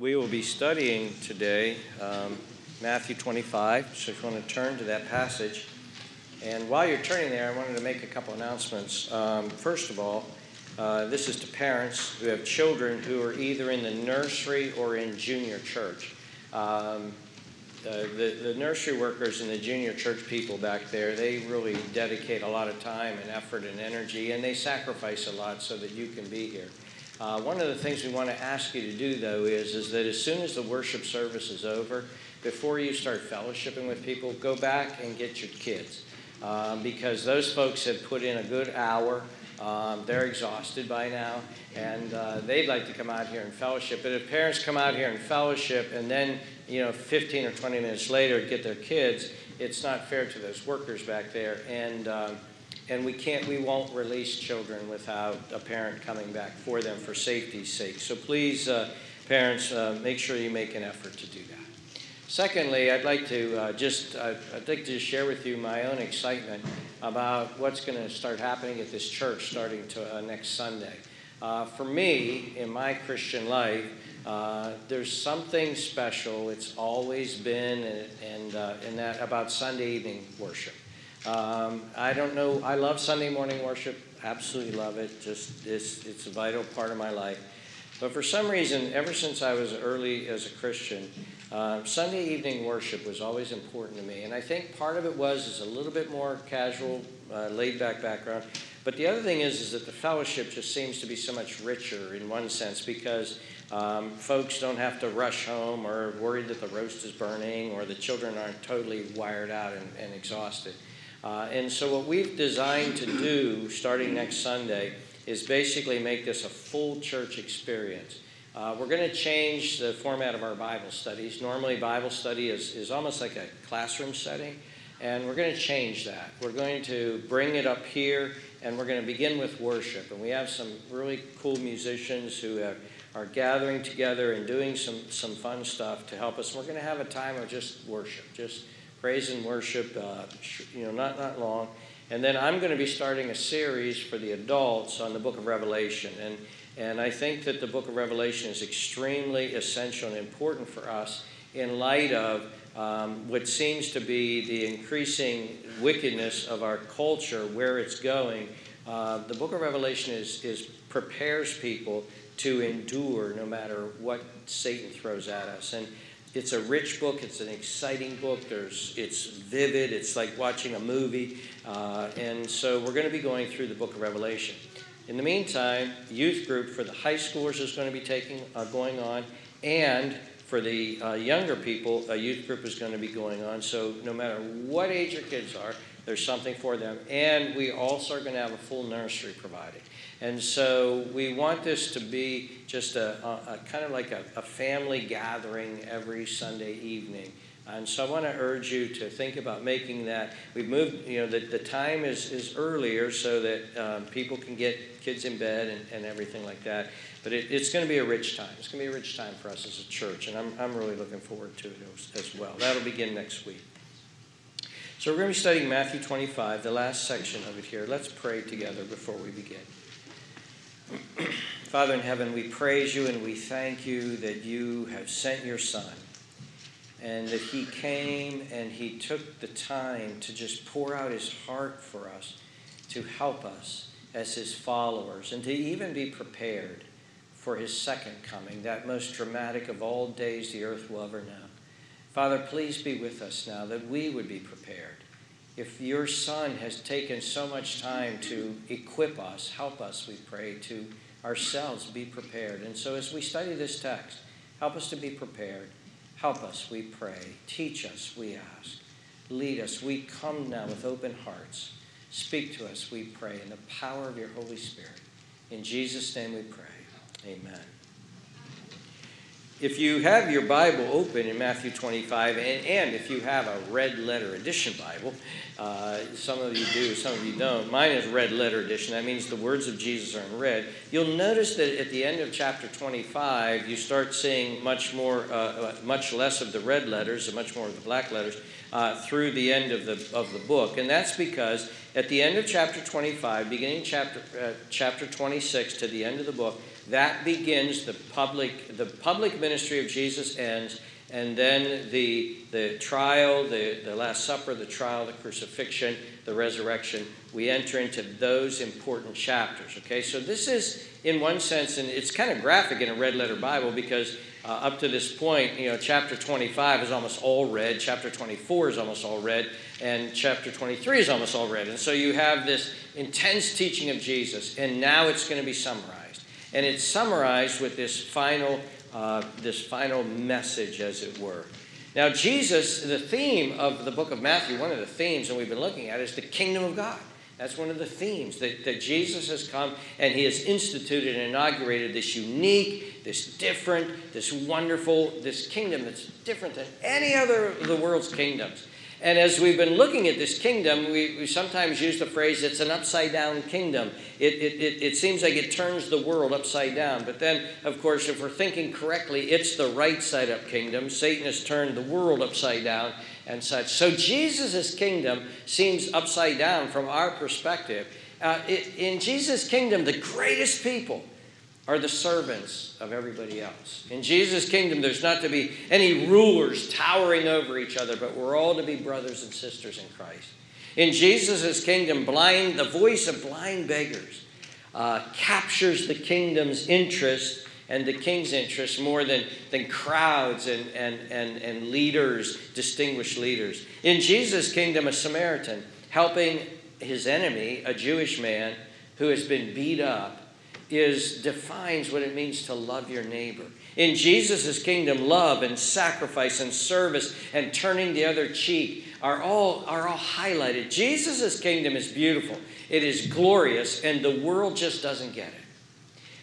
we will be studying today um, Matthew 25. So if you want to turn to that passage. And while you're turning there, I wanted to make a couple announcements. Um, first of all, uh, this is to parents who have children who are either in the nursery or in junior church. Um, the, the nursery workers and the junior church people back there, they really dedicate a lot of time and effort and energy, and they sacrifice a lot so that you can be here. Uh, one of the things we want to ask you to do, though, is, is that as soon as the worship service is over, before you start fellowshipping with people, go back and get your kids. Um, because those folks have put in a good hour. Um, they're exhausted by now, and uh, they'd like to come out here and fellowship. But if parents come out here and fellowship and then you know, 15 or 20 minutes later get their kids, it's not fair to those workers back there. And, um, and we can't, we won't release children without a parent coming back for them for safety's sake. So please, uh, parents, uh, make sure you make an effort to do that. Secondly, I'd like to uh, just uh, I'd like to share with you my own excitement about what's going to start happening at this church starting to, uh, next Sunday. Uh, for me, in my Christian life, there's something special. It's always been, and, and, and that about Sunday evening worship. Um, I don't know. I love Sunday morning worship. Absolutely love it. Just it's it's a vital part of my life. But for some reason, ever since I was early as a Christian, uh, Sunday evening worship was always important to me. And I think part of it was is a little bit more casual, uh, laid back background. But the other thing is, is that the fellowship just seems to be so much richer in one sense because um, folks don't have to rush home or worried that the roast is burning or the children aren't totally wired out and, and exhausted. Uh, and so, what we've designed to do starting next Sunday is basically make this a full church experience. Uh, we're going to change the format of our Bible studies. Normally, Bible study is, is almost like a classroom setting, and we're going to change that. We're going to bring it up here, and we're going to begin with worship. And we have some really cool musicians who have are gathering together and doing some, some fun stuff to help us. We're going to have a time of just worship, just praise and worship, uh, you know, not, not long. And then I'm going to be starting a series for the adults on the book of Revelation. And, and I think that the book of Revelation is extremely essential and important for us in light of um, what seems to be the increasing wickedness of our culture, where it's going. Uh, the book of Revelation is, is prepares people to endure no matter what Satan throws at us. And it's a rich book. It's an exciting book. There's, it's vivid. It's like watching a movie. Uh, and so we're going to be going through the book of Revelation. In the meantime, youth group for the high schoolers is going to be taking uh, going on, and for the uh, younger people, a youth group is going to be going on. So no matter what age your kids are, there's something for them. And we also are going to have a full nursery provided. And so we want this to be just a, a, a kind of like a, a, family gathering every Sunday evening. And so I want to urge you to think about making that. We've moved, you know, the, the time is, is earlier so that um, people can get kids in bed and, and everything like that. But it, it's going to be a rich time. It's going to be a rich time for us as a church, and I'm, I'm really looking forward to it as, as well. That'll begin next week. So we're going to be studying Matthew 25, the last section of it here. Let's pray together before we begin. Father in heaven, we praise you and we thank you that you have sent your Son and that he came and he took the time to just pour out his heart for us, to help us as his followers, and to even be prepared for his second coming, that most dramatic of all days the earth will ever know. Father, please be with us now that we would be prepared. If your Son has taken so much time to equip us, help us, we pray, to ourselves be prepared. And so as we study this text, help us to be prepared. Help us, we pray. Teach us, we ask. Lead us. We come now with open hearts. Speak to us, we pray, in the power of your Holy Spirit. In Jesus' name we pray. Amen. If you have your Bible open in Matthew 25, and, and if you have a red letter edition Bible, uh, some of you do, some of you don't. Mine is red letter edition. That means the words of Jesus are in red. You'll notice that at the end of chapter 25, you start seeing much more, uh, uh, much less of the red letters and much more of the black letters uh, through the end of the of the book, and that's because at the end of chapter 25, beginning chapter uh, chapter 26 to the end of the book, that begins the public, the public ministry of Jesus ends, and then the, the trial, the, the Last Supper, the trial, the crucifixion, the resurrection, we enter into those important chapters. Okay, so this is, in one sense, and it's kind of graphic in a red letter Bible because uh, up to this point, you know, chapter 25 is almost all red, chapter 24 is almost all red, and chapter 23 is almost all red. And so you have this intense teaching of Jesus, and now it's going to be summarized. And it's summarized with this final, uh, this final message, as it were. Now, Jesus, the theme of the book of Matthew, one of the themes that we've been looking at is the kingdom of God. That's one of the themes that, that Jesus has come and he has instituted and inaugurated this unique, this different, this wonderful, this kingdom that's different than any other of the world's kingdoms. And as we've been looking at this kingdom, we, we sometimes use the phrase, it's an upside down kingdom. It, it, it, it, seems like it turns the world upside down. But then, of course, if we're thinking correctly, it's the right side up kingdom. Satan has turned the world upside down and such. So Jesus' kingdom seems upside down from our perspective. Uh, in Jesus' kingdom, the greatest people are the servants of everybody else. In Jesus' kingdom, there's not to be any rulers towering over each other, but we're all to be brothers and sisters in Christ. In Jesus' kingdom, blind, the voice of blind beggars uh, captures the kingdom's interest and the king's interest more than, than crowds and, and, and, and leaders, distinguished leaders. In Jesus' kingdom, a Samaritan helping his enemy, a Jewish man who has been beat up, is defines what it means to love your neighbor. In Jesus' kingdom, love and sacrifice and service and turning the other cheek are all, are all highlighted. Jesus' kingdom is beautiful, it is glorious, and the world just doesn't get it.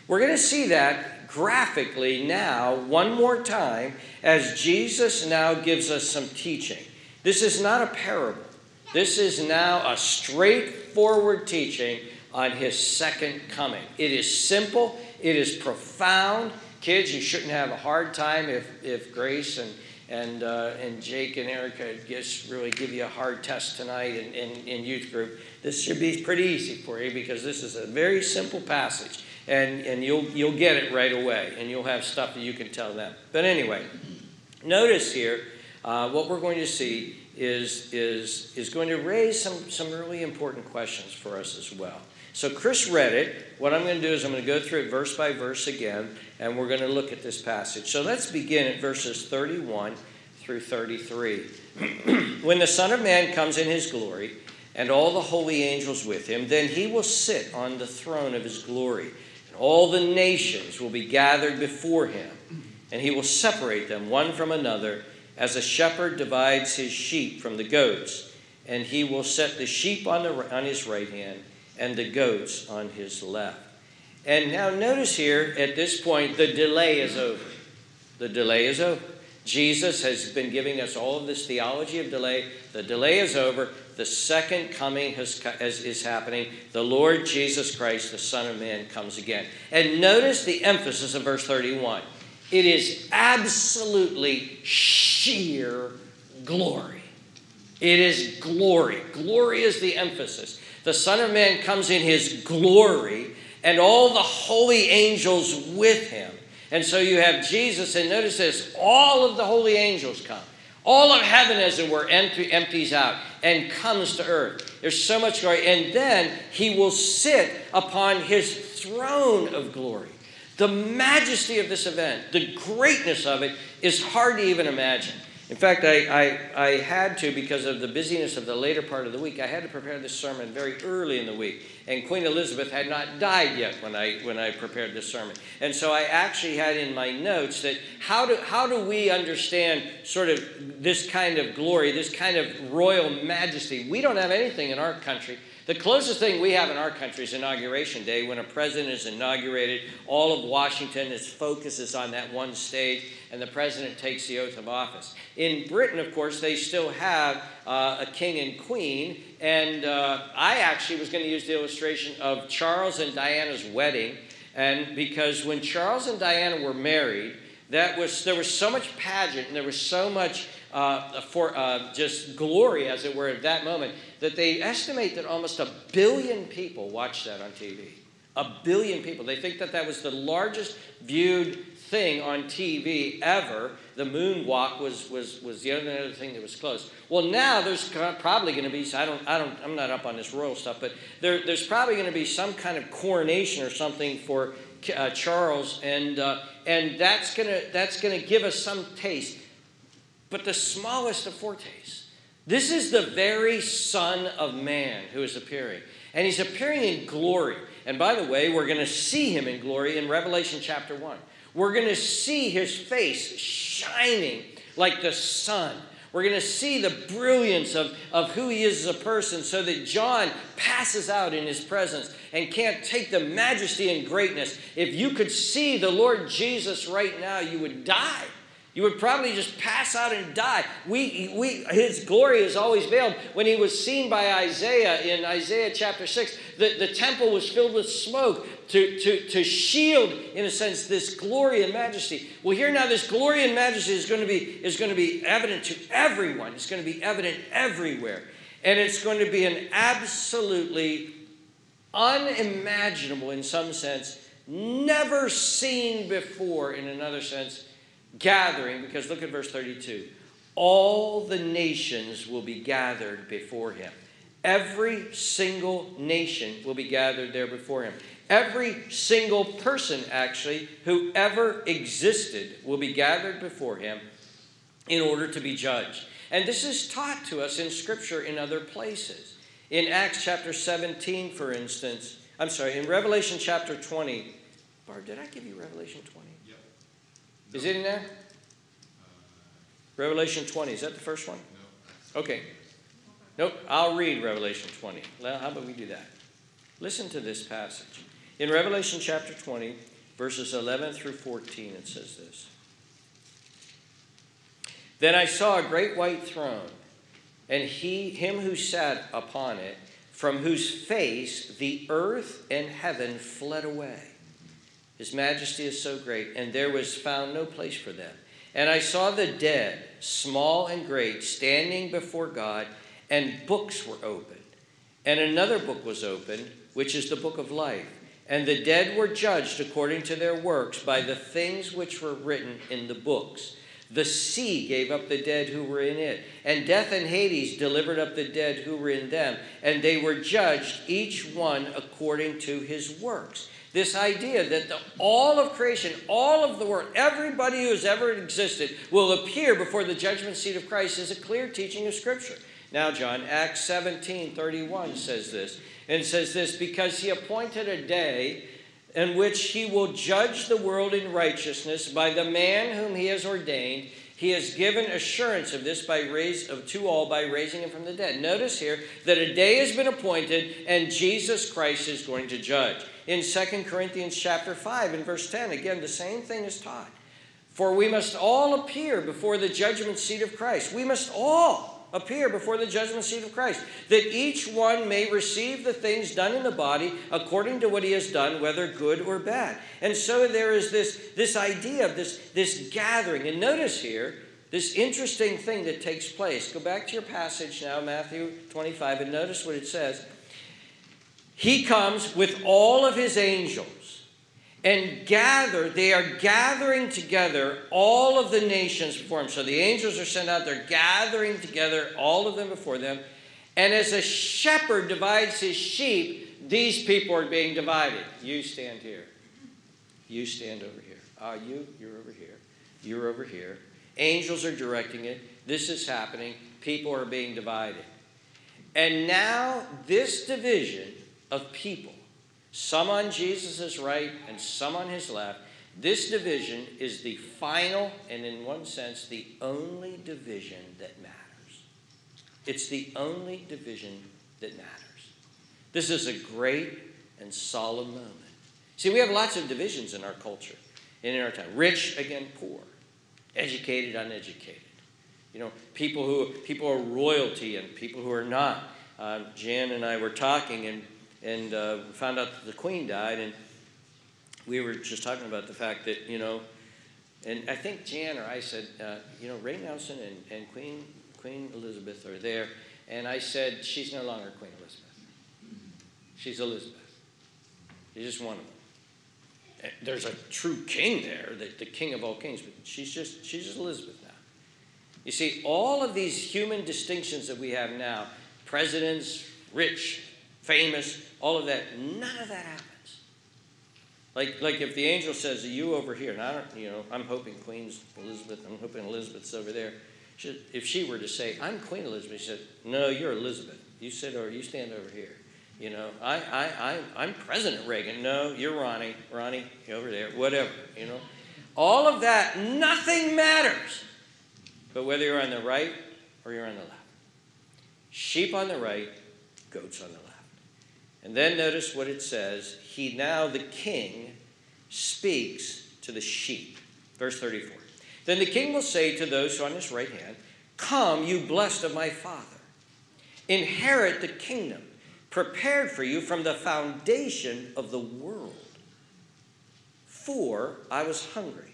We're going to see that graphically now, one more time, as Jesus now gives us some teaching. This is not a parable, this is now a straightforward teaching on his second coming. It is simple, it is profound. Kids, you shouldn't have a hard time if, if Grace and, and, uh, and Jake and Erica just really give you a hard test tonight in, in, in youth group. This should be pretty easy for you because this is a very simple passage and, and you'll, you'll get it right away and you'll have stuff that you can tell them. But anyway, notice here uh, what we're going to see is, is, is going to raise some, some really important questions for us as well. So Chris read it. What I'm going to do is I'm going to go through it verse by verse again, and we're going to look at this passage. So let's begin at verses 31 through 33. when the Son of Man comes in his glory, and all the holy angels with him, then he will sit on the throne of his glory, and all the nations will be gathered before him, and he will separate them one from another, as a shepherd divides his sheep from the goats, and he will set the sheep on, the, on his right hand and the goats on his left. And now notice here at this point, the delay is over. The delay is over. Jesus has been giving us all of this theology of delay. The delay is over. The second coming has, is happening. The Lord Jesus Christ, the Son of Man, comes again. And notice the emphasis of verse 31. It is absolutely sheer glory. It is glory. Glory is the emphasis the Son of Man comes in his glory and all the holy angels with him. And so you have Jesus, and notice this all of the holy angels come. All of heaven, as it were, empty, empties out and comes to earth. There's so much glory. And then he will sit upon his throne of glory. The majesty of this event, the greatness of it, is hard to even imagine. In fact, I, I, I, had to, because of the busyness of the later part of the week, I had to prepare this sermon very early in the week. And Queen Elizabeth had not died yet when I, when I prepared this sermon. And so I actually had in my notes that how do, how do we understand sort of this kind of glory, this kind of royal majesty? We don't have anything in our country the closest thing we have in our country is Inauguration Day when a president is inaugurated. All of Washington, its focus is on that one stage, and the president takes the oath of office. In Britain, of course, they still have uh, a king and queen, and uh, I actually was going to use the illustration of Charles and Diana's wedding, and because when Charles and Diana were married, that was there was so much pageant and there was so much uh, for uh, just glory, as it were, at that moment that they estimate that almost a billion people watched that on TV. A billion people. They think that that was the largest viewed thing on TV ever. The moonwalk was, was, was the only other thing that was close. Well, now there's probably going to be, I don't, I don't, I'm not up on this royal stuff, but there, there's probably going to be some kind of coronation or something for uh, Charles, and, uh, and that's to that's gonna give us some taste. But the smallest of foretastes. This is the very Son of Man who is appearing. And he's appearing in glory. And by the way, we're going to see him in glory in Revelation chapter 1. We're going to see his face shining like the sun. We're going to see the brilliance of, of who he is as a person so that John passes out in his presence and can't take the majesty and greatness. If you could see the Lord Jesus right now, you would die. You would probably just pass out and die. We, we, his glory is always veiled. When he was seen by Isaiah in Isaiah chapter 6, the, the temple was filled with smoke to, to, to shield, in a sense, this glory and majesty. Well, here now, this glory and majesty is going to be, is going to be evident to everyone. It's going to be evident everywhere. And it's going to be an absolutely unimaginable, in some sense, never seen before, in another sense, gathering, because look at verse 32. All the nations will be gathered before him. Every single nation will be gathered there before him. Every single person, actually, who ever existed will be gathered before him in order to be judged. And this is taught to us in Scripture in other places. In Acts chapter 17, for instance, I'm sorry, in Revelation chapter 20, Barb, did I give you Revelation 20? Yep. Is it in there? Revelation 20. Is that the first one? No. Okay. Nope. I'll read Revelation 20. How about we do that? Listen to this passage. In Revelation chapter 20, verses 11 through 14, it says this Then I saw a great white throne, and he, him who sat upon it, from whose face the earth and heaven fled away his majesty is so great, and there was found no place for them. And I saw the dead, small and great, standing before God, and books were opened. And another book was opened, which is the book of life. And the dead were judged according to their works by the things which were written in the books. The sea gave up the dead who were in it, and death and Hades delivered up the dead who were in them, and they were judged, each one according to his works this idea that the, all of creation, all of the world, everybody who has ever existed will appear before the judgment seat of Christ is a clear teaching of Scripture. Now, John, Acts 17 31 says this, and says this because he appointed a day in which he will judge the world in righteousness by the man whom he has ordained. He has given assurance of this by raise of to all by raising him from the dead. Notice here that a day has been appointed and Jesus Christ is going to judge in 2 Corinthians chapter 5 and verse 10. Again, the same thing is taught. For we must all appear before the judgment seat of Christ. We must all appear before the judgment seat of Christ, that each one may receive the things done in the body according to what he has done, whether good or bad. And so there is this, this idea of this, this gathering. And notice here, this interesting thing that takes place. Go back to your passage now, Matthew 25, and notice what it says. He comes with all of his angels and gather, they are gathering together all of the nations before him. So the angels are sent out, they're gathering together all of them before them. And as a shepherd divides his sheep, these people are being divided. You stand here. You stand over here. Ah, uh, you, you're over here. You're over here. Angels are directing it. This is happening. People are being divided. And now, this division of people, some on Jesus' right and some on his left, this division is the final and, in one sense, the only division that matters. It's the only division that matters. This is a great and solemn moment. See, we have lots of divisions in our culture and in our time rich against poor, educated, uneducated. You know, people who people are royalty and people who are not. Um, Jan and I were talking, and and uh, we found out that the queen died, and we were just talking about the fact that you know, and I think Jan or I said, uh, you know, Ray Nelson and, and Queen Queen Elizabeth are there, and I said she's no longer Queen Elizabeth. She's Elizabeth. He's just one of them. There's a true king there, the, the king of all kings, but she's just she's just Elizabeth now. You see, all of these human distinctions that we have now, presidents, rich, famous, all of that, none of that happens. Like, like if the angel says, Are you over here? And I don't, you know, I'm hoping Queen's Elizabeth, I'm hoping Elizabeth's over there. She, if she were to say, I'm Queen Elizabeth, she said, No, you're Elizabeth. You sit over, you stand over here. You know, I, I, I, I'm President Reagan. No, you're Ronnie. Ronnie, over there. Whatever, you know. All of that, nothing matters. But whether you're on the right or you're on the left. Sheep on the right, goats on the left. And then notice what it says. He now, the king, speaks to the sheep. Verse 34. Then the king will say to those who are on his right hand, Come, you blessed of my father, inherit the kingdom prepared for you from the foundation of the world. For I was hungry,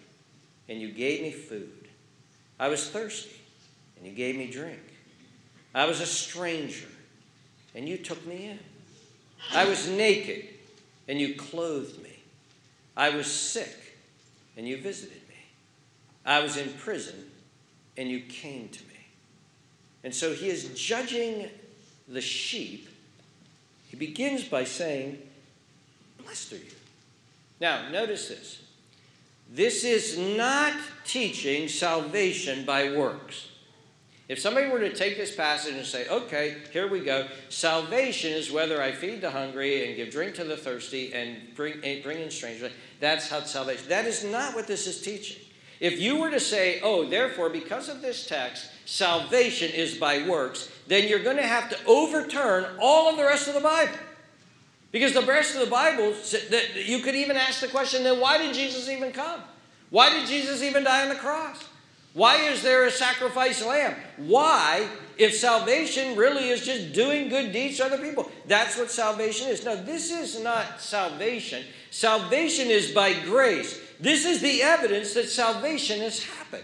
and you gave me food. I was thirsty, and you gave me drink. I was a stranger, and you took me in. I was naked, and you clothed me. I was sick, and you visited me. I was in prison, and you came to me. And so he is judging the sheep. He begins by saying, Blessed are you. Now, notice this. This is not teaching salvation by works. If somebody were to take this passage and say, okay, here we go, salvation is whether I feed the hungry and give drink to the thirsty and bring, bring in strangers, that's how salvation. That is not what this is teaching. If you were to say, oh, therefore, because of this text, salvation is by works, then you're going to have to overturn all of the rest of the Bible. Because the rest of the Bible, you could even ask the question then why did Jesus even come? Why did Jesus even die on the cross? Why is there a sacrifice lamb? Why, if salvation really is just doing good deeds to other people? That's what salvation is. No, this is not salvation. Salvation is by grace. This is the evidence that salvation has happened.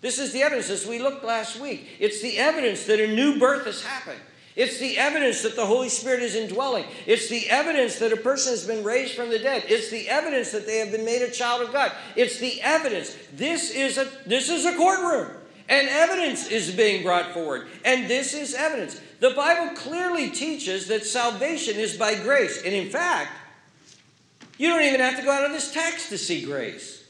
This is the evidence, as we looked last week. It's the evidence that a new birth has happened. It's the evidence that the Holy Spirit is indwelling. It's the evidence that a person has been raised from the dead. It's the evidence that they have been made a child of God. It's the evidence. This is a this is a courtroom. And evidence is being brought forward. And this is evidence. The Bible clearly teaches that salvation is by grace. And in fact, you don't even have to go out of this text to see grace.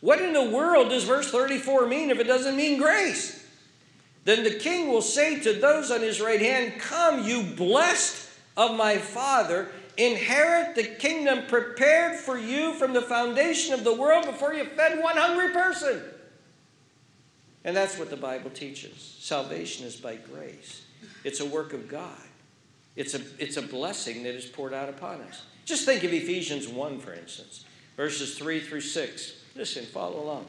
What in the world does verse 34 mean if it doesn't mean grace? Then the king will say to those on his right hand, Come, you blessed of my father, inherit the kingdom prepared for you from the foundation of the world before you fed one hungry person. And that's what the Bible teaches. Salvation is by grace, it's a work of God, it's a, it's a blessing that is poured out upon us. Just think of Ephesians 1, for instance, verses 3 through 6. Listen, follow along.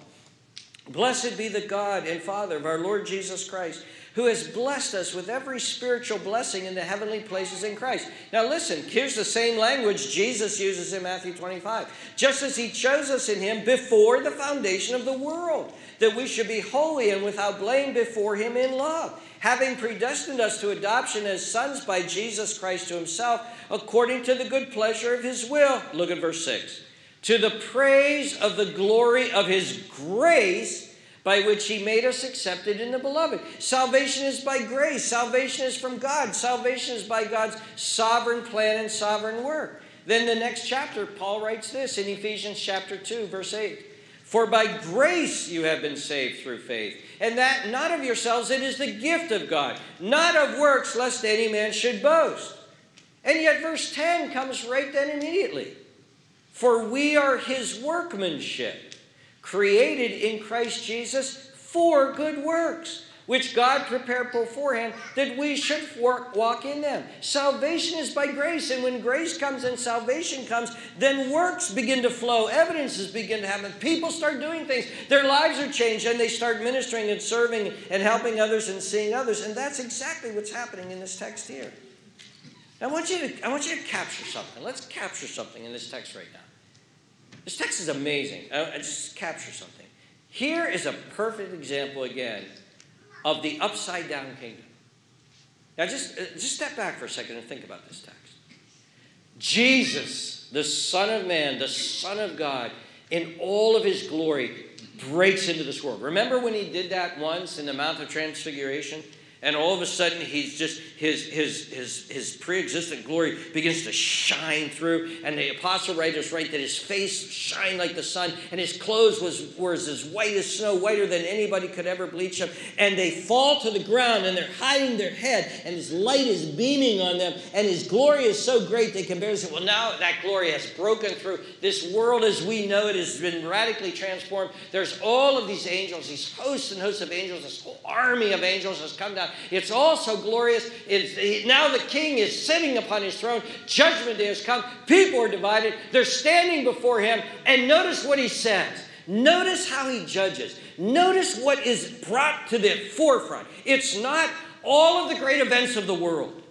Blessed be the God and Father of our Lord Jesus Christ, who has blessed us with every spiritual blessing in the heavenly places in Christ. Now, listen, here's the same language Jesus uses in Matthew 25. Just as he chose us in him before the foundation of the world, that we should be holy and without blame before him in love, having predestined us to adoption as sons by Jesus Christ to himself, according to the good pleasure of his will. Look at verse 6 to the praise of the glory of his grace by which he made us accepted in the beloved. Salvation is by grace. Salvation is from God. Salvation is by God's sovereign plan and sovereign work. Then the next chapter, Paul writes this in Ephesians chapter 2, verse 8. For by grace you have been saved through faith, and that not of yourselves, it is the gift of God, not of works, lest any man should boast. And yet, verse 10 comes right then immediately. For we are his workmanship, created in Christ Jesus for good works, which God prepared beforehand that we should work, walk in them. Salvation is by grace, and when grace comes and salvation comes, then works begin to flow, evidences begin to happen. People start doing things, their lives are changed, and they start ministering and serving and helping others and seeing others. And that's exactly what's happening in this text here. I want you to, I want you to capture something. Let's capture something in this text right now. This text is amazing. I, just capture something. Here is a perfect example again of the upside down kingdom. Now, just, uh, just step back for a second and think about this text. Jesus, the Son of Man, the Son of God, in all of his glory, breaks into this world. Remember when he did that once in the Mount of Transfiguration? And all of a sudden he's just his his his his pre-existent glory begins to shine through. And the apostle writers write that his face shined like the sun and his clothes was was as white as snow whiter than anybody could ever bleach them. And they fall to the ground and they're hiding their head and his light is beaming on them and his glory is so great they can barely say well now that glory has broken through. This world as we know it has been radically transformed. There's all of these angels these hosts and hosts of angels this whole army of angels has come down it's also glorious. It's, now the king is sitting upon his throne. Judgment day has come. People are divided. They're standing before him. And notice what he says. Notice how he judges. Notice what is brought to the forefront. It's not all of the great events of the world.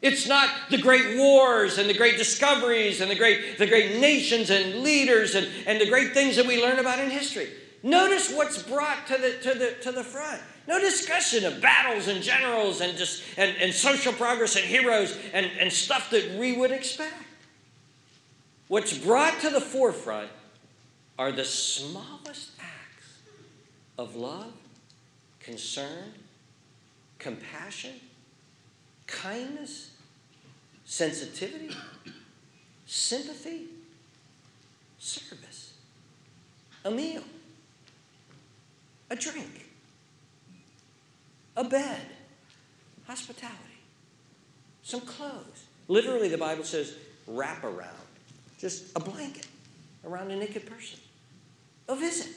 It's not the great wars and the great discoveries and the great, the great nations and leaders and, and the great things that we learn about in history. Notice what's brought to the, to the, to the front. No discussion of battles and generals and, just, and, and social progress and heroes and, and stuff that we would expect. What's brought to the forefront are the smallest acts of love, concern, compassion, kindness, sensitivity, sympathy, service, a meal a drink, a bed, hospitality, some clothes. Literally, the Bible says wrap around, just a blanket around a naked person, a visit.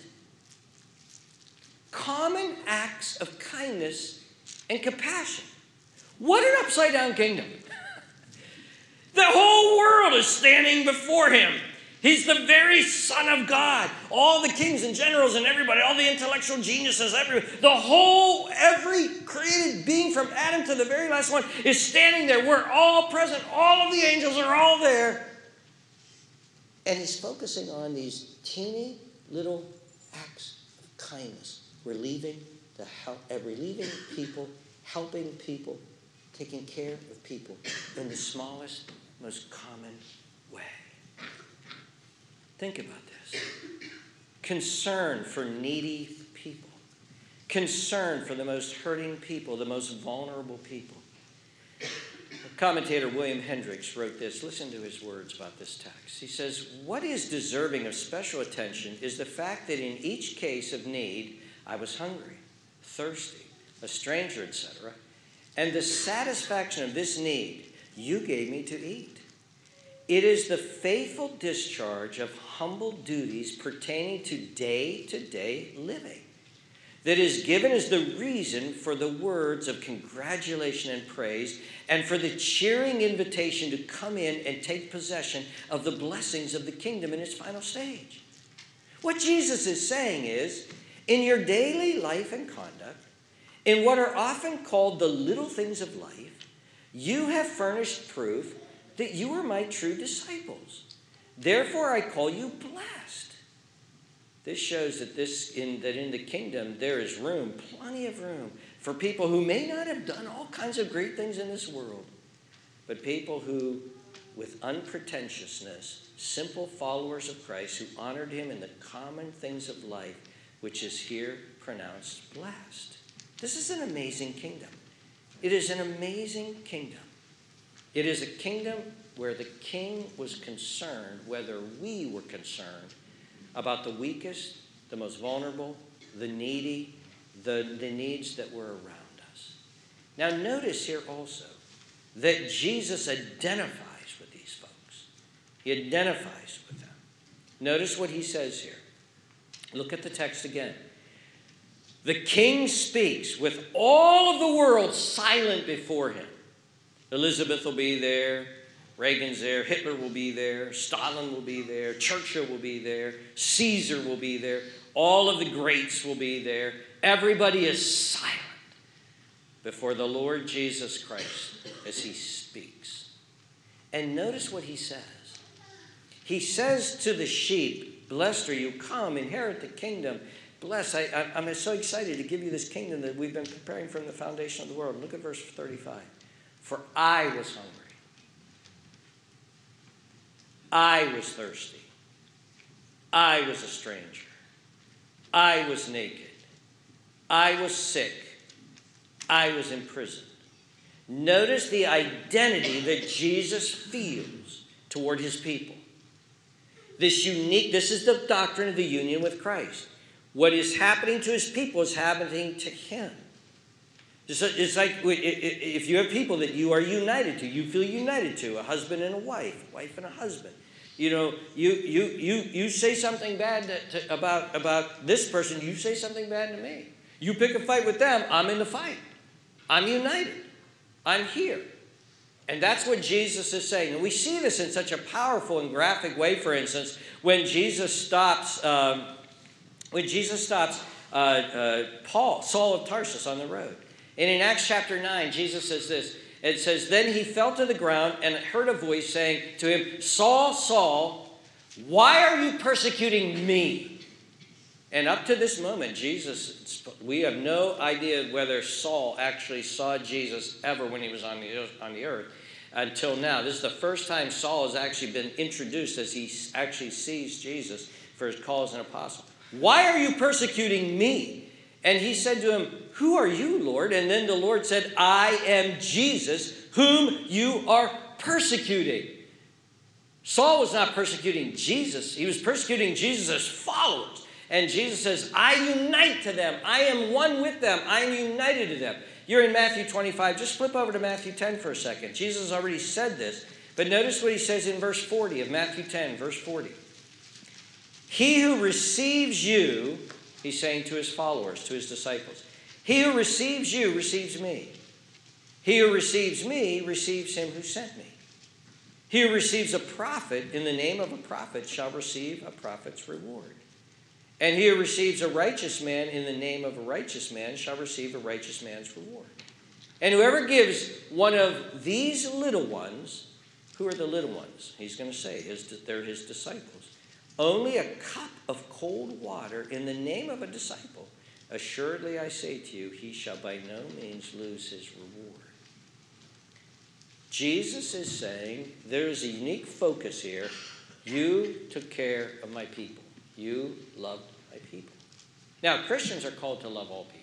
Common acts of kindness and compassion. What an upside down kingdom! the whole world is standing before him. He's the very Son of God. All the kings and generals and everybody, all the intellectual geniuses, every, the whole, every created being from Adam to the very last one is standing there. We're all present. All of the angels are all there. And he's focusing on these teeny little acts of kindness, relieving, the help, uh, relieving people, helping people, taking care of people in the smallest, most common Think about this concern for needy people, concern for the most hurting people, the most vulnerable people. Commentator William Hendriksen wrote this. Listen to his words about this text. He says, What is deserving of special attention is the fact that in each case of need, I was hungry, thirsty, a stranger, etc., and the satisfaction of this need you gave me to eat. It is the faithful discharge of humble duties pertaining to day to day living that is given as the reason for the words of congratulation and praise and for the cheering invitation to come in and take possession of the blessings of the kingdom in its final stage. What Jesus is saying is in your daily life and conduct, in what are often called the little things of life, you have furnished proof that you are my true disciples. Therefore, I call you blessed. This shows that, this, in, that in the kingdom there is room, plenty of room, for people who may not have done all kinds of great things in this world, but people who, with unpretentiousness, simple followers of Christ who honored him in the common things of life, which is here pronounced blessed. This is an amazing kingdom. It is an amazing kingdom. It is a kingdom where the king was concerned whether we were concerned about the weakest, the most vulnerable, the needy, the, the needs that were around us. Now, notice here also that Jesus identifies with these folks, he identifies with them. Notice what he says here. Look at the text again. The king speaks with all of the world silent before him. Elizabeth will be there. Reagan's there. Hitler will be there. Stalin will be there. Churchill will be there. Caesar will be there. All of the greats will be there. Everybody is silent before the Lord Jesus Christ as he speaks. And notice what he says. He says to the sheep, Blessed are you, come, inherit the kingdom. Bless. I, am so excited to give you this kingdom that we've been preparing from the foundation of the world. Look at verse 35. For I was hungry, I was thirsty. I was a stranger. I was naked. I was sick. I was in prison. Notice the identity that Jesus feels toward his people. This unique, this is the doctrine of the union with Christ. What is happening to his people is happening to him. It's like if you have people that you are united to, you feel united to, a husband and a wife, wife and a husband. You know, you you you you say something bad to, to, about about this person, you say something bad to me. You pick a fight with them, I'm in the fight. I'm united. I'm here. And that's what Jesus is saying. And we see this in such a powerful and graphic way, for instance, when Jesus stops, um, when Jesus stops uh, uh, Paul, Saul of Tarsus on the road. And in Acts chapter 9, Jesus says this. It says, Then he fell to the ground and heard a voice saying to him, Saul, Saul, why are you persecuting me? And up to this moment, Jesus, we have no idea whether Saul actually saw Jesus ever when he was on the, on the earth until now. This is the first time Saul has actually been introduced as he actually sees Jesus for his call as an apostle. Why are you persecuting me? And he said to him, Who are you, Lord? And then the Lord said, I am Jesus, whom you are persecuting. Saul was not persecuting Jesus, he was persecuting Jesus' followers. And Jesus says, I unite to them. I am one with them. I am united to them. You're in Matthew 25. Just flip over to Matthew 10 for a second. Jesus already said this, but notice what he says in verse 40 of Matthew 10, verse 40. He who receives you, he's saying to his followers, to his disciples, he who receives you receives me. He who receives me receives him who sent me. He who receives a prophet in the name of a prophet shall receive a prophet's reward. And he who receives a righteous man in the name of a righteous man shall receive a righteous man's reward. And whoever gives one of these little ones, who are the little ones? He's going to say his, they're his disciples. Only a cup of cold water in the name of a disciple, assuredly I say to you, he shall by no means lose his reward. Jesus is saying there is a unique focus here. You took care of my people. You loved my people. Now, Christians are called to love all people.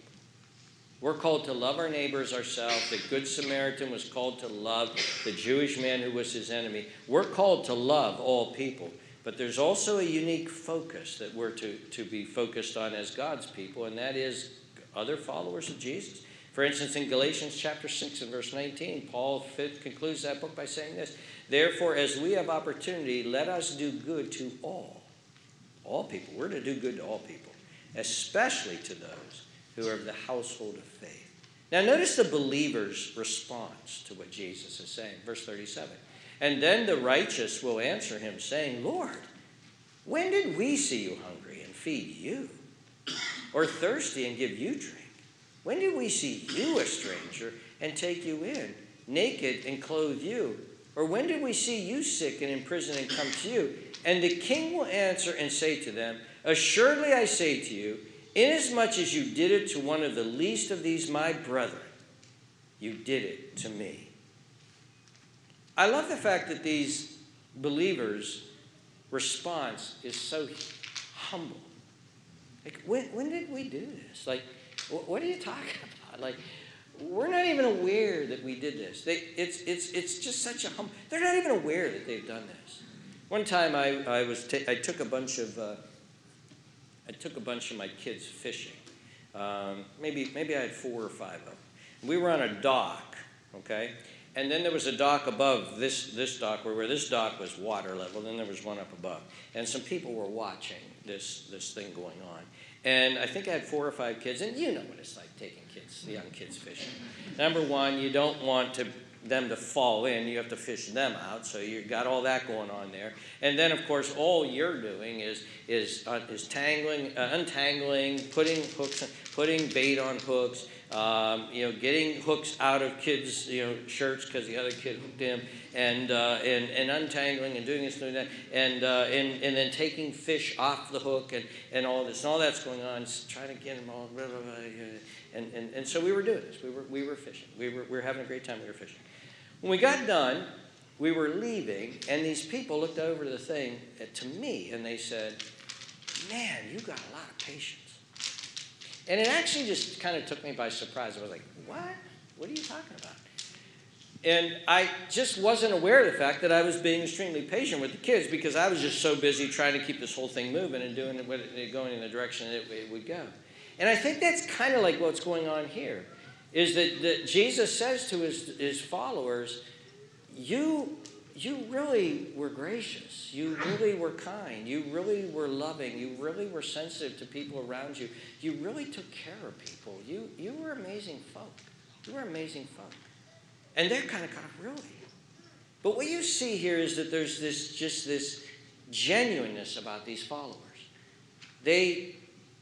We're called to love our neighbors ourselves. The Good Samaritan was called to love the Jewish man who was his enemy. We're called to love all people. But there's also a unique focus that we're to, to be focused on as God's people, and that is other followers of Jesus. For instance, in Galatians chapter 6 and verse 19, Paul concludes that book by saying this Therefore, as we have opportunity, let us do good to all all people. We're to do good to all people, especially to those who are of the household of faith. Now, notice the believer's response to what Jesus is saying. Verse 37. And then the righteous will answer him, saying, Lord, when did we see you hungry and feed you, or thirsty and give you drink? When did we see you a stranger and take you in, naked and clothe you? Or when did we see you sick and in prison and come to you? And the king will answer and say to them, Assuredly I say to you, inasmuch as you did it to one of the least of these my brethren, you did it to me. I love the fact that these believers' response is so humble. Like, when, when did we do this? Like, what are you talking about? Like, we're not even aware that we did this. They, it's, it's, it's just such a humble. They're not even aware that they've done this. One time I, I, was took a bunch of uh, I took a bunch of my kids fishing. Um, maybe maybe I had four or five of them. We were on a dock, okay, and then there was a dock above this this dock where, where this dock was water level. Then there was one up above, and some people were watching this this thing going on. And I think I had four or five kids, and you know what it's like taking kids, young kids fishing. Number one, you don't want to them to fall in. You have to fish them out. So you've got all that going on there. And then, of course, all you're doing is is uh, is tangling, uh, untangling, putting hooks, putting bait on hooks. Um, you know, getting hooks out of kids' you know shirts because the other kid hooked him, and uh, and and untangling and doing this and doing that, and uh, and and then taking fish off the hook and and all this and all that's going on, trying to get them all. Blah, blah, blah, and, and, and so we were doing this. We were, we were fishing. We were, we were having a great time. We were fishing. When we got done, we were leaving, and these people looked over the thing uh, to me and they said, Man, you got a lot of patience. And it actually just kind of took me by surprise. I was like, What? What are you talking about? And I just wasn't aware of the fact that I was being extremely patient with the kids because I was just so busy trying to keep this whole thing moving and doing it, going in the direction it, it would go. And I think that's kind of like what's going on here is that, that Jesus says to his, his followers, you, you really were gracious. You really were kind. You really were loving. You really were sensitive to people around you. You really took care of people. You, you were amazing folk. You were amazing folk. And they're kind of kind of really. But what you see here is that there's this just this genuineness about these followers. They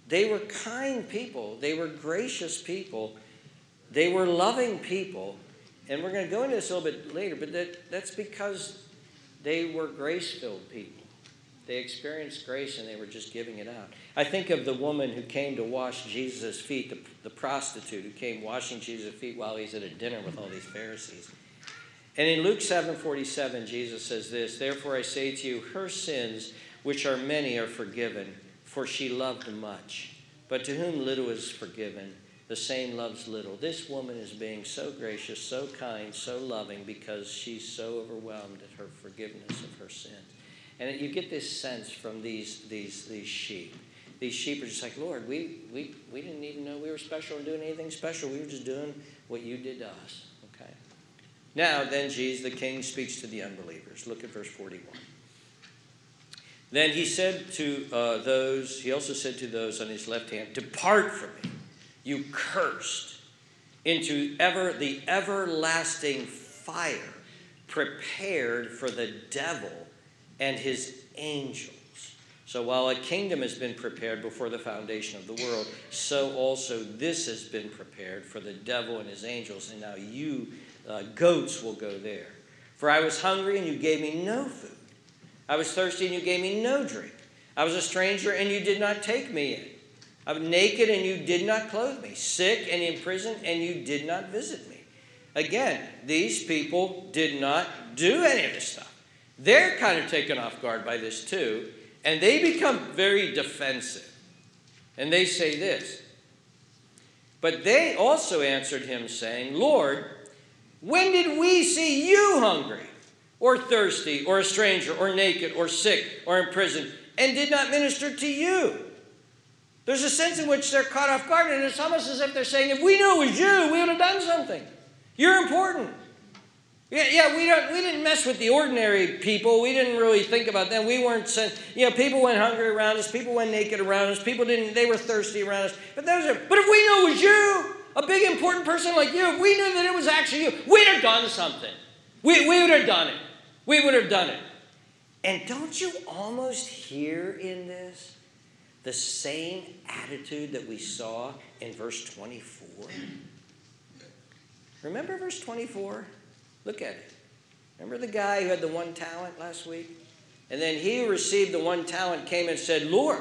they were kind people, they were gracious people, they were loving people. And we're going to go into this a little bit later, but that, that's because they were grace filled people. They experienced grace and they were just giving it out. I think of the woman who came to wash Jesus' feet, the, the prostitute who came washing Jesus' feet while he's at a dinner with all these Pharisees. And in Luke 7:47, Jesus says this, "Therefore I say to you, her sins, which are many, are forgiven, for she loved much. But to whom little is forgiven, the same loves little." This woman is being so gracious, so kind, so loving because she's so overwhelmed at her forgiveness of her sins. And you get this sense from these, these, these sheep. These sheep are just like, Lord, we, we, we didn't even know we were special or doing anything special. We were just doing what you did to us. Okay? Now, then, Jesus, the king, speaks to the unbelievers. Look at verse 41. Then he said to uh, those, he also said to those on his left hand, Depart from me, you cursed, into ever the everlasting fire prepared for the devil and his angels. So while a kingdom has been prepared before the foundation of the world, so also this has been prepared for the devil and his angels. And now you, uh, goats, will go there. For I was hungry and you gave me no food. I was thirsty and you gave me no drink. I was a stranger and you did not take me in. I was naked and you did not clothe me. Sick and in prison and you did not visit me. Again, these people did not do any of this stuff. They're kind of taken off guard by this too, and they become very defensive. And they say this. But they also answered him, saying, Lord, when did we see you hungry, or thirsty, or a stranger, or naked, or sick, or in prison, and did not minister to you? There's a sense in which they're caught off guard, and it's almost as if they're saying, if we knew it was you, we would have done something. You're important. Yeah, yeah, we don't we didn't mess with the ordinary people. We didn't really think about them. We weren't sent, you know, people went hungry around us, people went naked around us, people didn't they were thirsty around us. But those are but if we knew it was you, a big important person like you, if we knew that it was actually you, we'd have done something. We, we would have done it. We would have done it. And don't you almost hear in this the same attitude that we saw in verse 24? Remember verse 24? Look at it. Remember the guy who had the one talent last week? And then he received the one talent came and said, Lord,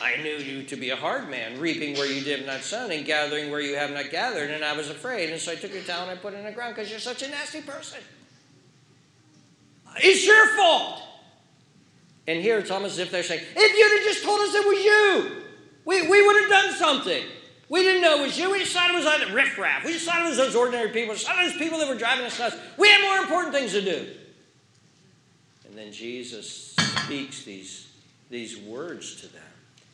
I knew you to be a hard man, reaping where you did not sow, and gathering where you have not gathered. And I was afraid. And so I took your talent and put it in the ground because you're such a nasty person. It's your fault. And here it's almost as if they're saying, if you'd have just told us it was you, we, we would have done something. We didn't know it was you. We just thought it was like riffraff. We just thought it was those ordinary people. We just thought it was people that were driving us nuts. We had more important things to do. And then Jesus speaks these, these words to them,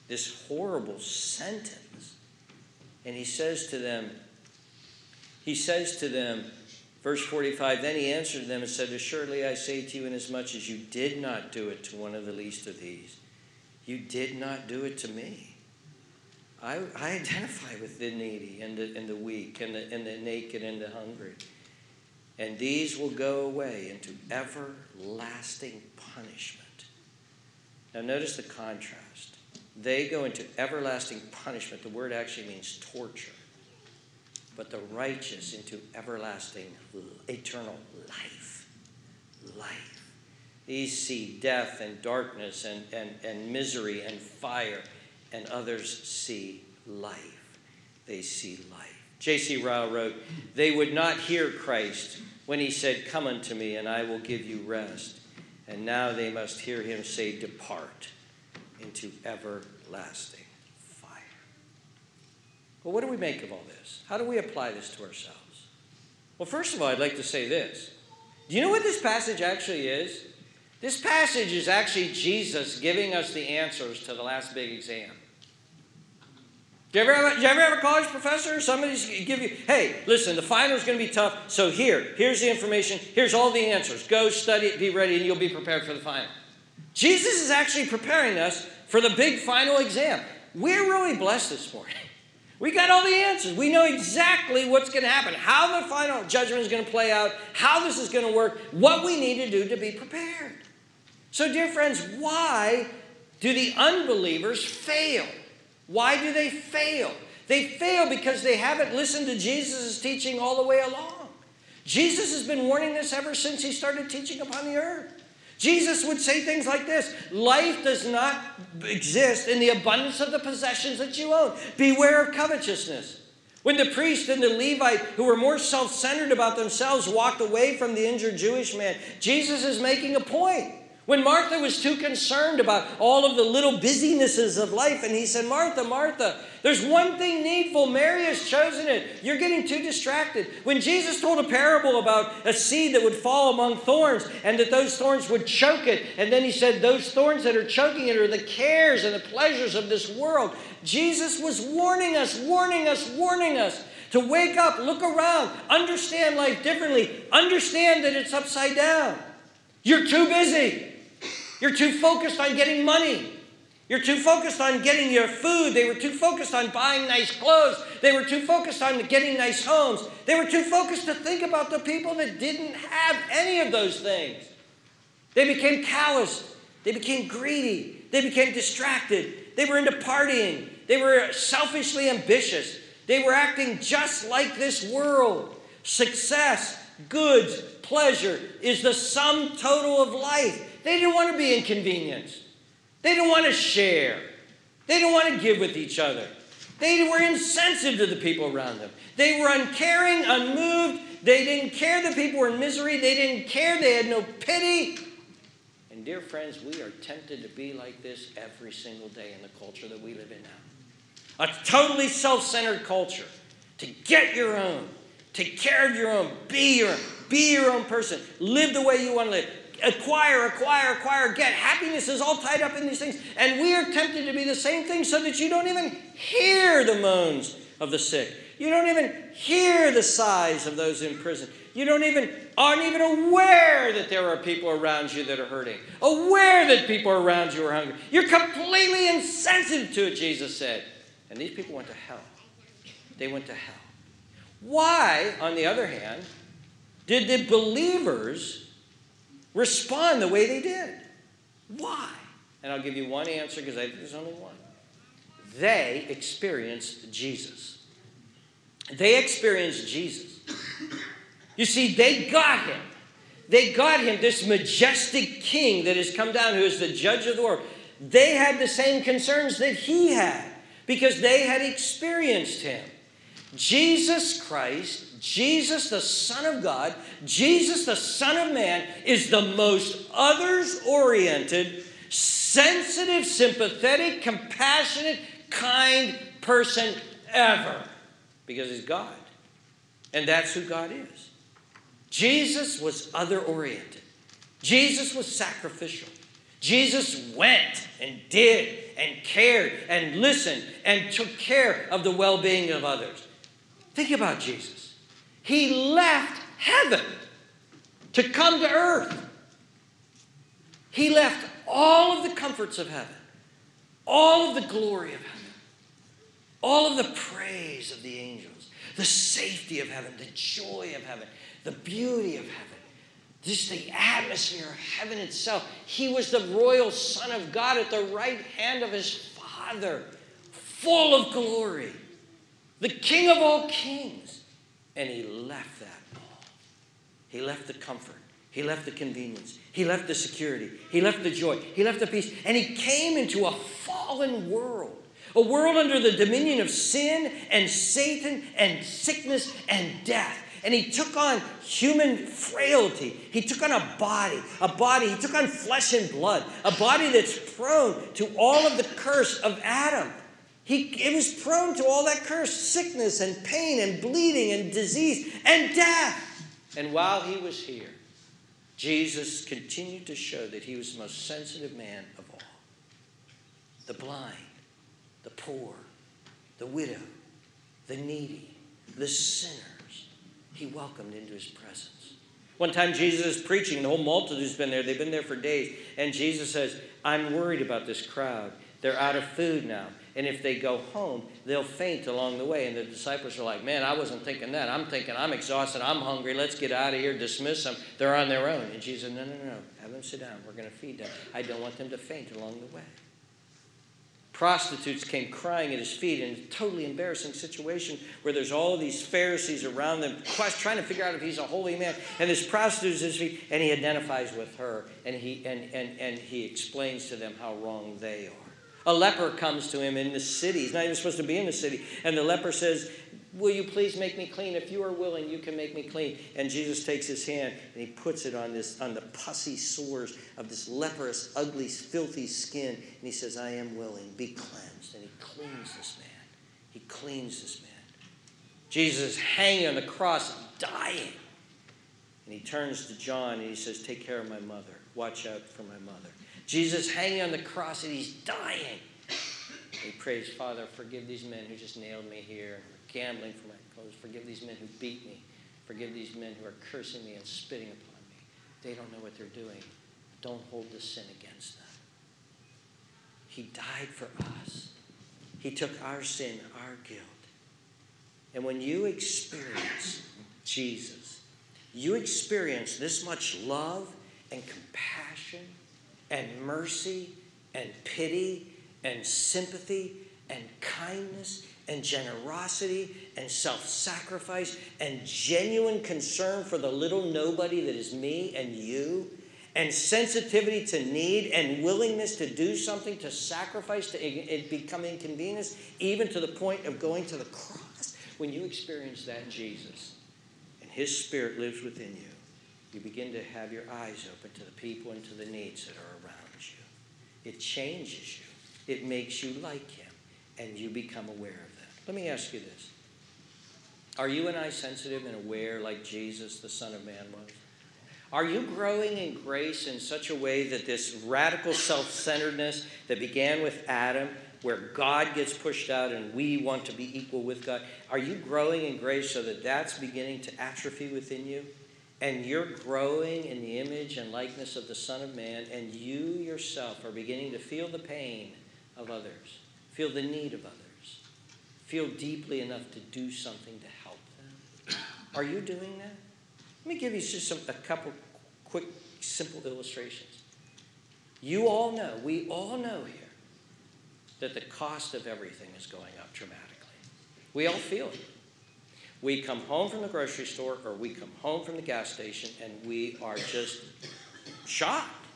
this horrible sentence. And he says to them, he says to them, verse 45, then he answered them and said, Assuredly I say to you, inasmuch as you did not do it to one of the least of these, you did not do it to me. I, I identify with the needy and the, and the weak and the, and the naked and the hungry. And these will go away into everlasting punishment. Now, notice the contrast. They go into everlasting punishment. The word actually means torture. But the righteous into everlasting, eternal life. Life. These see death and darkness and, and, and misery and fire and others see life. They see life. J.C. Ryle wrote, They would not hear Christ when he said, Come unto me, and I will give you rest. And now they must hear him say, Depart into everlasting. Well, what do we make of all this? How do we apply this to ourselves? Well, first of all, I'd like to say this. Do you know what this passage actually is? This passage is actually Jesus giving us the answers to the last big exam. Do you, ever have a, you ever have a college professor? Somebody's give you, hey, listen, the final is going to be tough. So here, here's the information. Here's all the answers. Go study it, be ready, and you'll be prepared for the final. Jesus is actually preparing us for the big final exam. We're really blessed this morning. We got all the answers. We know exactly what's going to happen, how the final judgment is going to play out, how this is going to work, what we need to do to be prepared. So, dear friends, why do the unbelievers fail? Why do they fail? They fail because they haven't listened to Jesus' teaching all the way along. Jesus has been warning this ever since he started teaching upon the earth. Jesus would say things like this Life does not exist in the abundance of the possessions that you own. Beware of covetousness. When the priest and the Levite, who were more self centered about themselves, walked away from the injured Jewish man, Jesus is making a point. When Martha was too concerned about all of the little busynesses of life, and he said, Martha, Martha, there's one thing needful. Mary has chosen it. You're getting too distracted. When Jesus told a parable about a seed that would fall among thorns and that those thorns would choke it, and then he said, Those thorns that are choking it are the cares and the pleasures of this world. Jesus was warning us, warning us, warning us to wake up, look around, understand life differently, understand that it's upside down. You're too busy. You're too focused on getting money. You're too focused on getting your food. They were too focused on buying nice clothes. They were too focused on getting nice homes. They were too focused to think about the people that didn't have any of those things. They became calloused. They became greedy. They became distracted. They were into partying. They were selfishly ambitious. They were acting just like this world. Success, goods, pleasure is the sum total of life. They didn't want to be inconvenienced. They didn't want to share. They didn't want to give with each other. They were insensitive to the people around them. They were uncaring, unmoved. They didn't care the people were in misery. They didn't care. They had no pity. And, dear friends, we are tempted to be like this every single day in the culture that we live in now. A totally self centered culture. To get your own, take care of your own, be your own, be your own person, live the way you want to live acquire, acquire, acquire, get. Happiness is all tied up in these things. And we are tempted to be the same thing so that you don't even hear the moans of the sick. You don't even hear the sighs of those in prison. You don't even aren't even aware that there are people around you that are hurting. Aware that people around you are hungry. You're completely insensitive to it, Jesus said. And these people went to hell. They went to hell. Why, on the other hand, did the believers respond the way they did. Why? And I'll give you one answer because I think there's only one. They experienced Jesus. They experienced Jesus. You see, they got him. They got him, this majestic king that has come down, who is the judge of the world. They had the same concerns that he had because they had experienced him. Jesus Christ Jesus, the Son of God, Jesus, the Son of Man, is the most others oriented, sensitive, sympathetic, compassionate, kind person ever because he's God. And that's who God is. Jesus was other oriented, Jesus was sacrificial. Jesus went and did and cared and listened and took care of the well being of others. Think about Jesus. He left heaven to come to earth. He left all of the comforts of heaven, all of the glory of heaven, all of the praise of the angels, the safety of heaven, the joy of heaven, the beauty of heaven, just the atmosphere of heaven itself. He was the royal Son of God at the right hand of his Father, full of glory, the King of all kings. And he left that. He left the comfort. He left the convenience. He left the security. He left the joy. He left the peace. And he came into a fallen world. A world under the dominion of sin and Satan and sickness and death. And he took on human frailty. He took on a body, a body. He took on flesh and blood, a body that's prone to all of the curse of Adam. He it was prone to all that curse sickness and pain and bleeding and disease and death. And while he was here, Jesus continued to show that he was the most sensitive man of all the blind, the poor, the widow, the needy, the sinners. He welcomed into his presence. One time Jesus is preaching, the whole multitude's been there, they've been there for days, and Jesus says, I'm worried about this crowd. They're out of food now. And if they go home, they'll faint along the way. And the disciples are like, Man, I wasn't thinking that. I'm thinking, I'm exhausted. I'm hungry. Let's get out of here. Dismiss them. They're on their own. And Jesus said, No, no, no. Have them sit down. We're going to feed them. I don't want them to faint along the way. Prostitutes came crying at his feet in a totally embarrassing situation where there's all these Pharisees around them trying to figure out if he's a holy man. And this prostitute is his feet, and he identifies with her, and he, and, and, and he explains to them how wrong they are. A leper comes to him in the city. He's not even supposed to be in the city. And the leper says, Will you please make me clean? If you are willing, you can make me clean. And Jesus takes his hand and he puts it on this on the pussy sores of this leprous, ugly, filthy skin. And he says, I am willing. Be cleansed. And he cleans this man. He cleans this man. Jesus hanging on the cross, dying. And he turns to John and he says, Take care of my mother. Watch out for my mother. Jesus hanging on the cross and he's dying. He prays, Father, forgive these men who just nailed me here and gambling for my clothes. Forgive these men who beat me. Forgive these men who are cursing me and spitting upon me. They don't know what they're doing. Don't hold the sin against them. He died for us. He took our sin, our guilt. And when you experience Jesus, you experience this much love and compassion and mercy and pity and sympathy and kindness and generosity and self sacrifice and genuine concern for the little nobody that is me and you and sensitivity to need and willingness to do something to sacrifice to it become inconvenience even to the point of going to the cross when you experience that jesus. And his spirit lives within you. You begin to have your eyes open to the people and to the needs that are it changes you, it makes you like Him, and you become aware of that. Let me ask you this Are you and I sensitive and aware like Jesus, the Son of Man, was? Are you growing in grace in such a way that this radical self centeredness that began with Adam, where God gets pushed out and we want to be equal with God, are you growing in grace so that that's beginning to atrophy within you? And you're growing in the image and likeness of the Son of Man, and you yourself are beginning to feel the pain of others, feel the need of others, feel deeply enough to do something to help them. Are you doing that? Let me give you just some, a couple quick, simple illustrations. You all know, we all know here, that the cost of everything is going up dramatically. We all feel it. We come home from the grocery store or we come home from the gas station and we are just shocked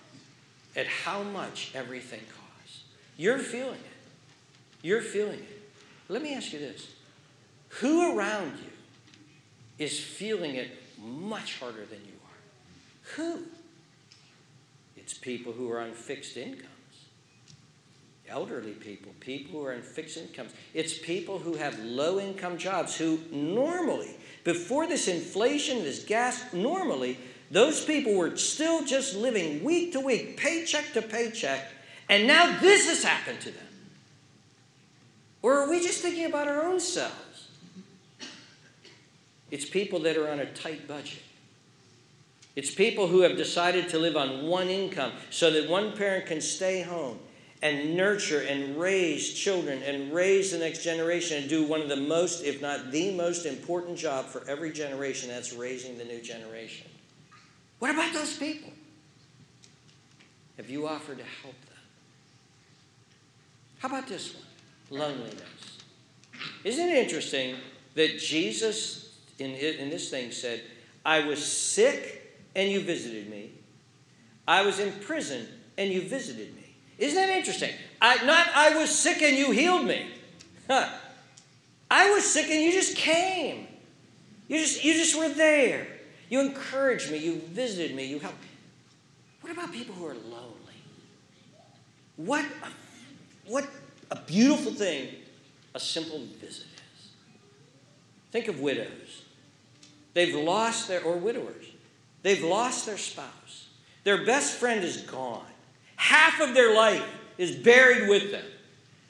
at how much everything costs. You're feeling it. You're feeling it. Let me ask you this who around you is feeling it much harder than you are? Who? It's people who are on fixed income elderly people, people who are in fixed incomes. It's people who have low income jobs who normally, before this inflation, this gas, normally, those people were still just living week to week, paycheck to paycheck, and now this has happened to them. Or are we just thinking about our own selves? It's people that are on a tight budget. It's people who have decided to live on one income so that one parent can stay home and nurture and raise children and raise the next generation and do one of the most, if not the most important job for every generation that's raising the new generation. What about those people? Have you offered to help them? How about this one? Loneliness. Isn't it interesting that Jesus in, in this thing said, I was sick and you visited me. I was in prison and you visited me. Isn't that interesting? I, not I was sick and you healed me. Huh. I was sick and you just came. You just, you just were there. You encouraged me. You visited me. You helped. What about people who are lonely? What a, what a beautiful thing a simple visit is. Think of widows. They've lost their, or widowers, they've lost their spouse. Their best friend is gone. Half of their life is buried with them.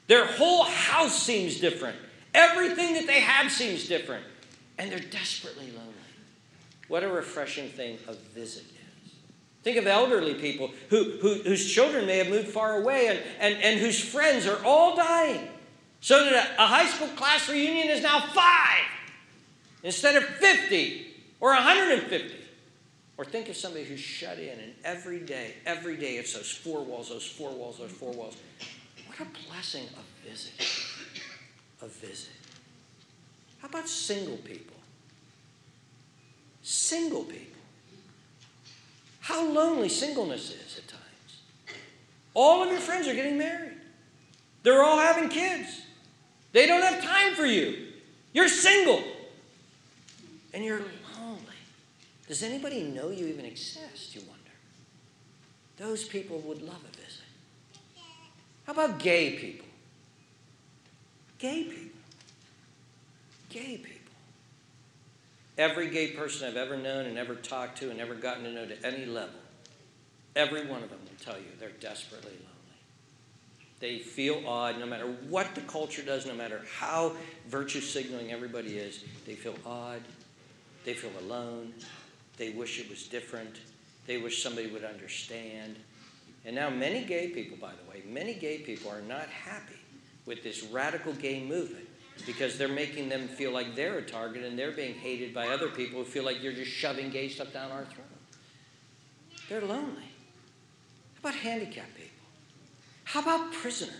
Their whole house seems different. Everything that they have seems different. And they're desperately lonely. What a refreshing thing a visit is. Think of elderly people who, who, whose children may have moved far away and, and, and whose friends are all dying. So that a, a high school class reunion is now five instead of 50 or 150. Or think of somebody who's shut in and every day, every day it's those four walls, those four walls, those four walls. What a blessing a visit. A visit. How about single people? Single people. How lonely singleness is at times. All of your friends are getting married. They're all having kids. They don't have time for you. You're single. And you're does anybody know you even exist, you wonder? Those people would love a visit. How about gay people? Gay people. Gay people. Every gay person I've ever known and ever talked to and ever gotten to know to any level, every one of them will tell you they're desperately lonely. They feel odd no matter what the culture does, no matter how virtue signaling everybody is, they feel odd, they feel alone, they wish it was different. They wish somebody would understand. And now, many gay people, by the way, many gay people are not happy with this radical gay movement because they're making them feel like they're a target and they're being hated by other people who feel like you're just shoving gay stuff down our throat. They're lonely. How about handicapped people? How about prisoners?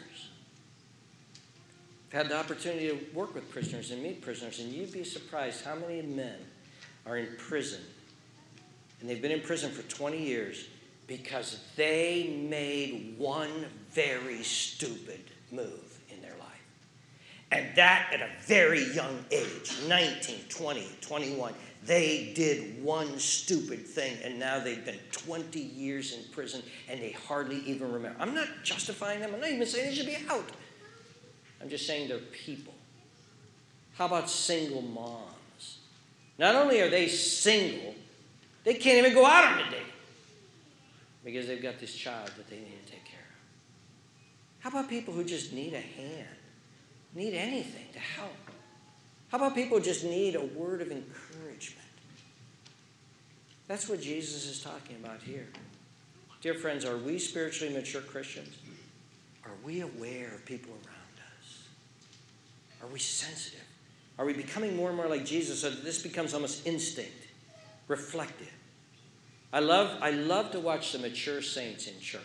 I've had the opportunity to work with prisoners and meet prisoners, and you'd be surprised how many men are in prison and they've been in prison for 20 years because they made one very stupid move in their life. And that at a very young age 19, 20, 21. They did one stupid thing, and now they've been 20 years in prison and they hardly even remember. I'm not justifying them, I'm not even saying they should be out. I'm just saying they're people. How about single moms? Not only are they single, they can't even go out on a date because they've got this child that they need to take care of. How about people who just need a hand, need anything to help? How about people who just need a word of encouragement? That's what Jesus is talking about here. Dear friends, are we spiritually mature Christians? Are we aware of people around us? Are we sensitive? Are we becoming more and more like Jesus so that this becomes almost instinct? Reflective. I love, I love to watch the mature saints in church.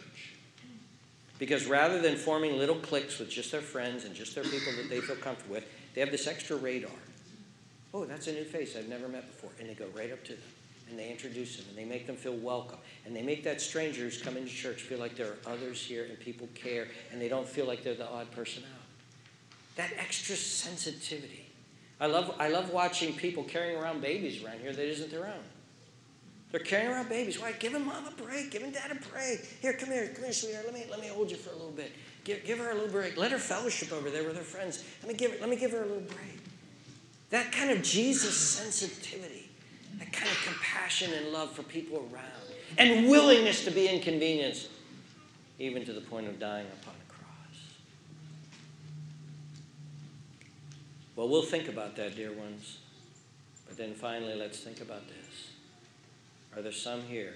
Because rather than forming little cliques with just their friends and just their people that they feel comfortable with, they have this extra radar. Oh, that's a new face I've never met before. And they go right up to them and they introduce them and they make them feel welcome. And they make that stranger who's come into church feel like there are others here and people care and they don't feel like they're the odd person out. That extra sensitivity. I love, I love watching people carrying around babies around here that isn't their own. They're carrying around babies. Why? Give them mom a break. Give them dad a break. Here, come here. Come here, sweetheart. Let me, let me hold you for a little bit. Give, give her a little break. Let her fellowship over there with her friends. Let me, give, let me give her a little break. That kind of Jesus sensitivity, that kind of compassion and love for people around, and willingness to be inconvenienced, even to the point of dying upon a cross. Well, we'll think about that, dear ones. But then finally, let's think about this. Are there some here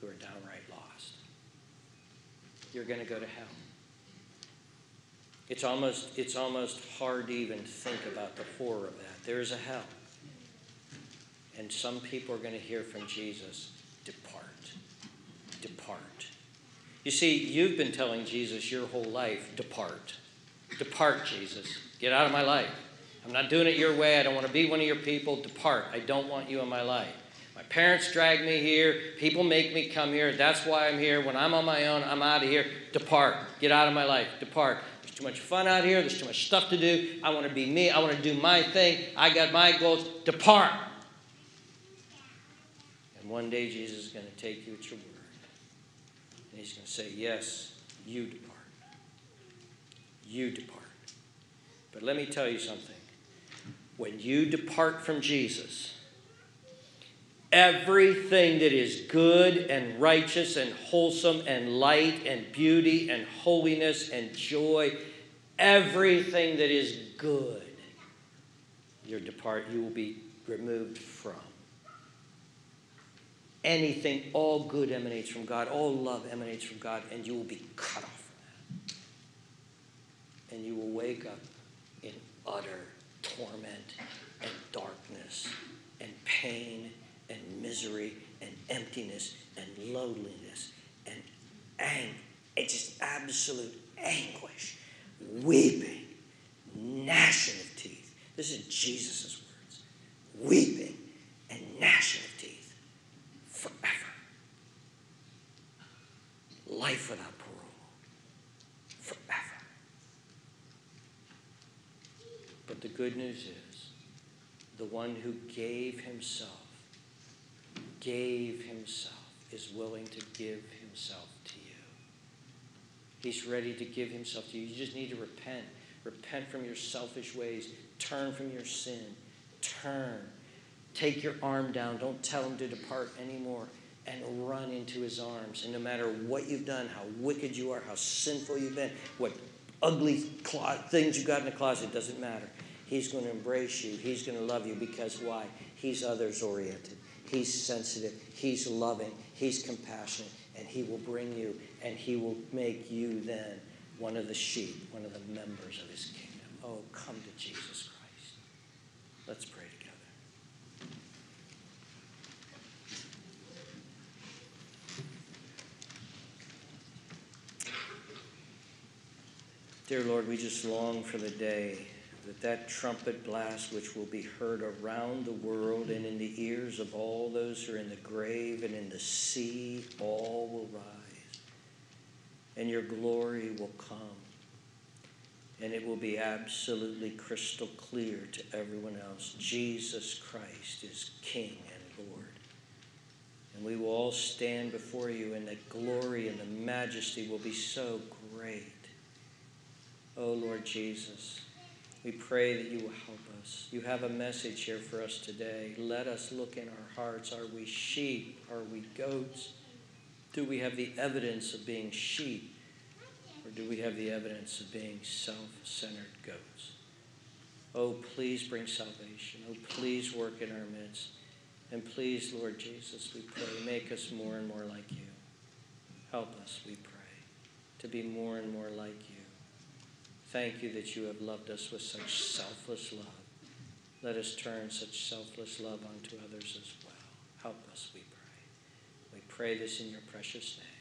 who are downright lost? You're going to go to hell. It's almost, it's almost hard to think about the horror of that. There is a hell. And some people are going to hear from Jesus depart. Depart. You see, you've been telling Jesus your whole life depart. Depart, Jesus. Get out of my life. I'm not doing it your way. I don't want to be one of your people. Depart. I don't want you in my life. My parents drag me here. People make me come here. That's why I'm here. When I'm on my own, I'm out of here. Depart. Get out of my life. Depart. There's too much fun out here. There's too much stuff to do. I want to be me. I want to do my thing. I got my goals. Depart. And one day Jesus is going to take you at your word. And he's going to say, Yes, you depart. You depart. But let me tell you something. When you depart from Jesus, everything that is good and righteous and wholesome and light and beauty and holiness and joy, everything that is good, you depart, you will be removed from. Anything, all good emanates from God, all love emanates from God, and you will be cut off from that. And you will wake up in utter torment and darkness and pain and misery and emptiness and loneliness and ang- it's just absolute anguish, weeping, gnashing of teeth. This is Jesus' words. Weeping and gnashing of teeth forever. Life without parole. Forever. But the good news is the one who gave himself, gave himself, is willing to give himself to you. He's ready to give himself to you. You just need to repent. Repent from your selfish ways. Turn from your sin. Turn. Take your arm down. Don't tell him to depart anymore. And run into his arms. And no matter what you've done, how wicked you are, how sinful you've been, what ugly things you've got in the closet, doesn't matter. He's going to embrace you. He's going to love you because why? He's others oriented. He's sensitive. He's loving. He's compassionate. And he will bring you and he will make you then one of the sheep, one of the members of his kingdom. Oh, come to Jesus Christ. Let's pray together. Dear Lord, we just long for the day that that trumpet blast, which will be heard around the world and in the ears of all those who are in the grave and in the sea, all will rise. And your glory will come. And it will be absolutely crystal clear to everyone else Jesus Christ is King and Lord. And we will all stand before you, and the glory and the majesty will be so great. Oh, Lord Jesus, we pray that you will help us. You have a message here for us today. Let us look in our hearts. Are we sheep? Are we goats? Do we have the evidence of being sheep? Or do we have the evidence of being self centered goats? Oh, please bring salvation. Oh, please work in our midst. And please, Lord Jesus, we pray, make us more and more like you. Help us, we pray, to be more and more like you. Thank you that you have loved us with such selfless love. Let us turn such selfless love onto others as well. Help us, we pray. We pray this in your precious name.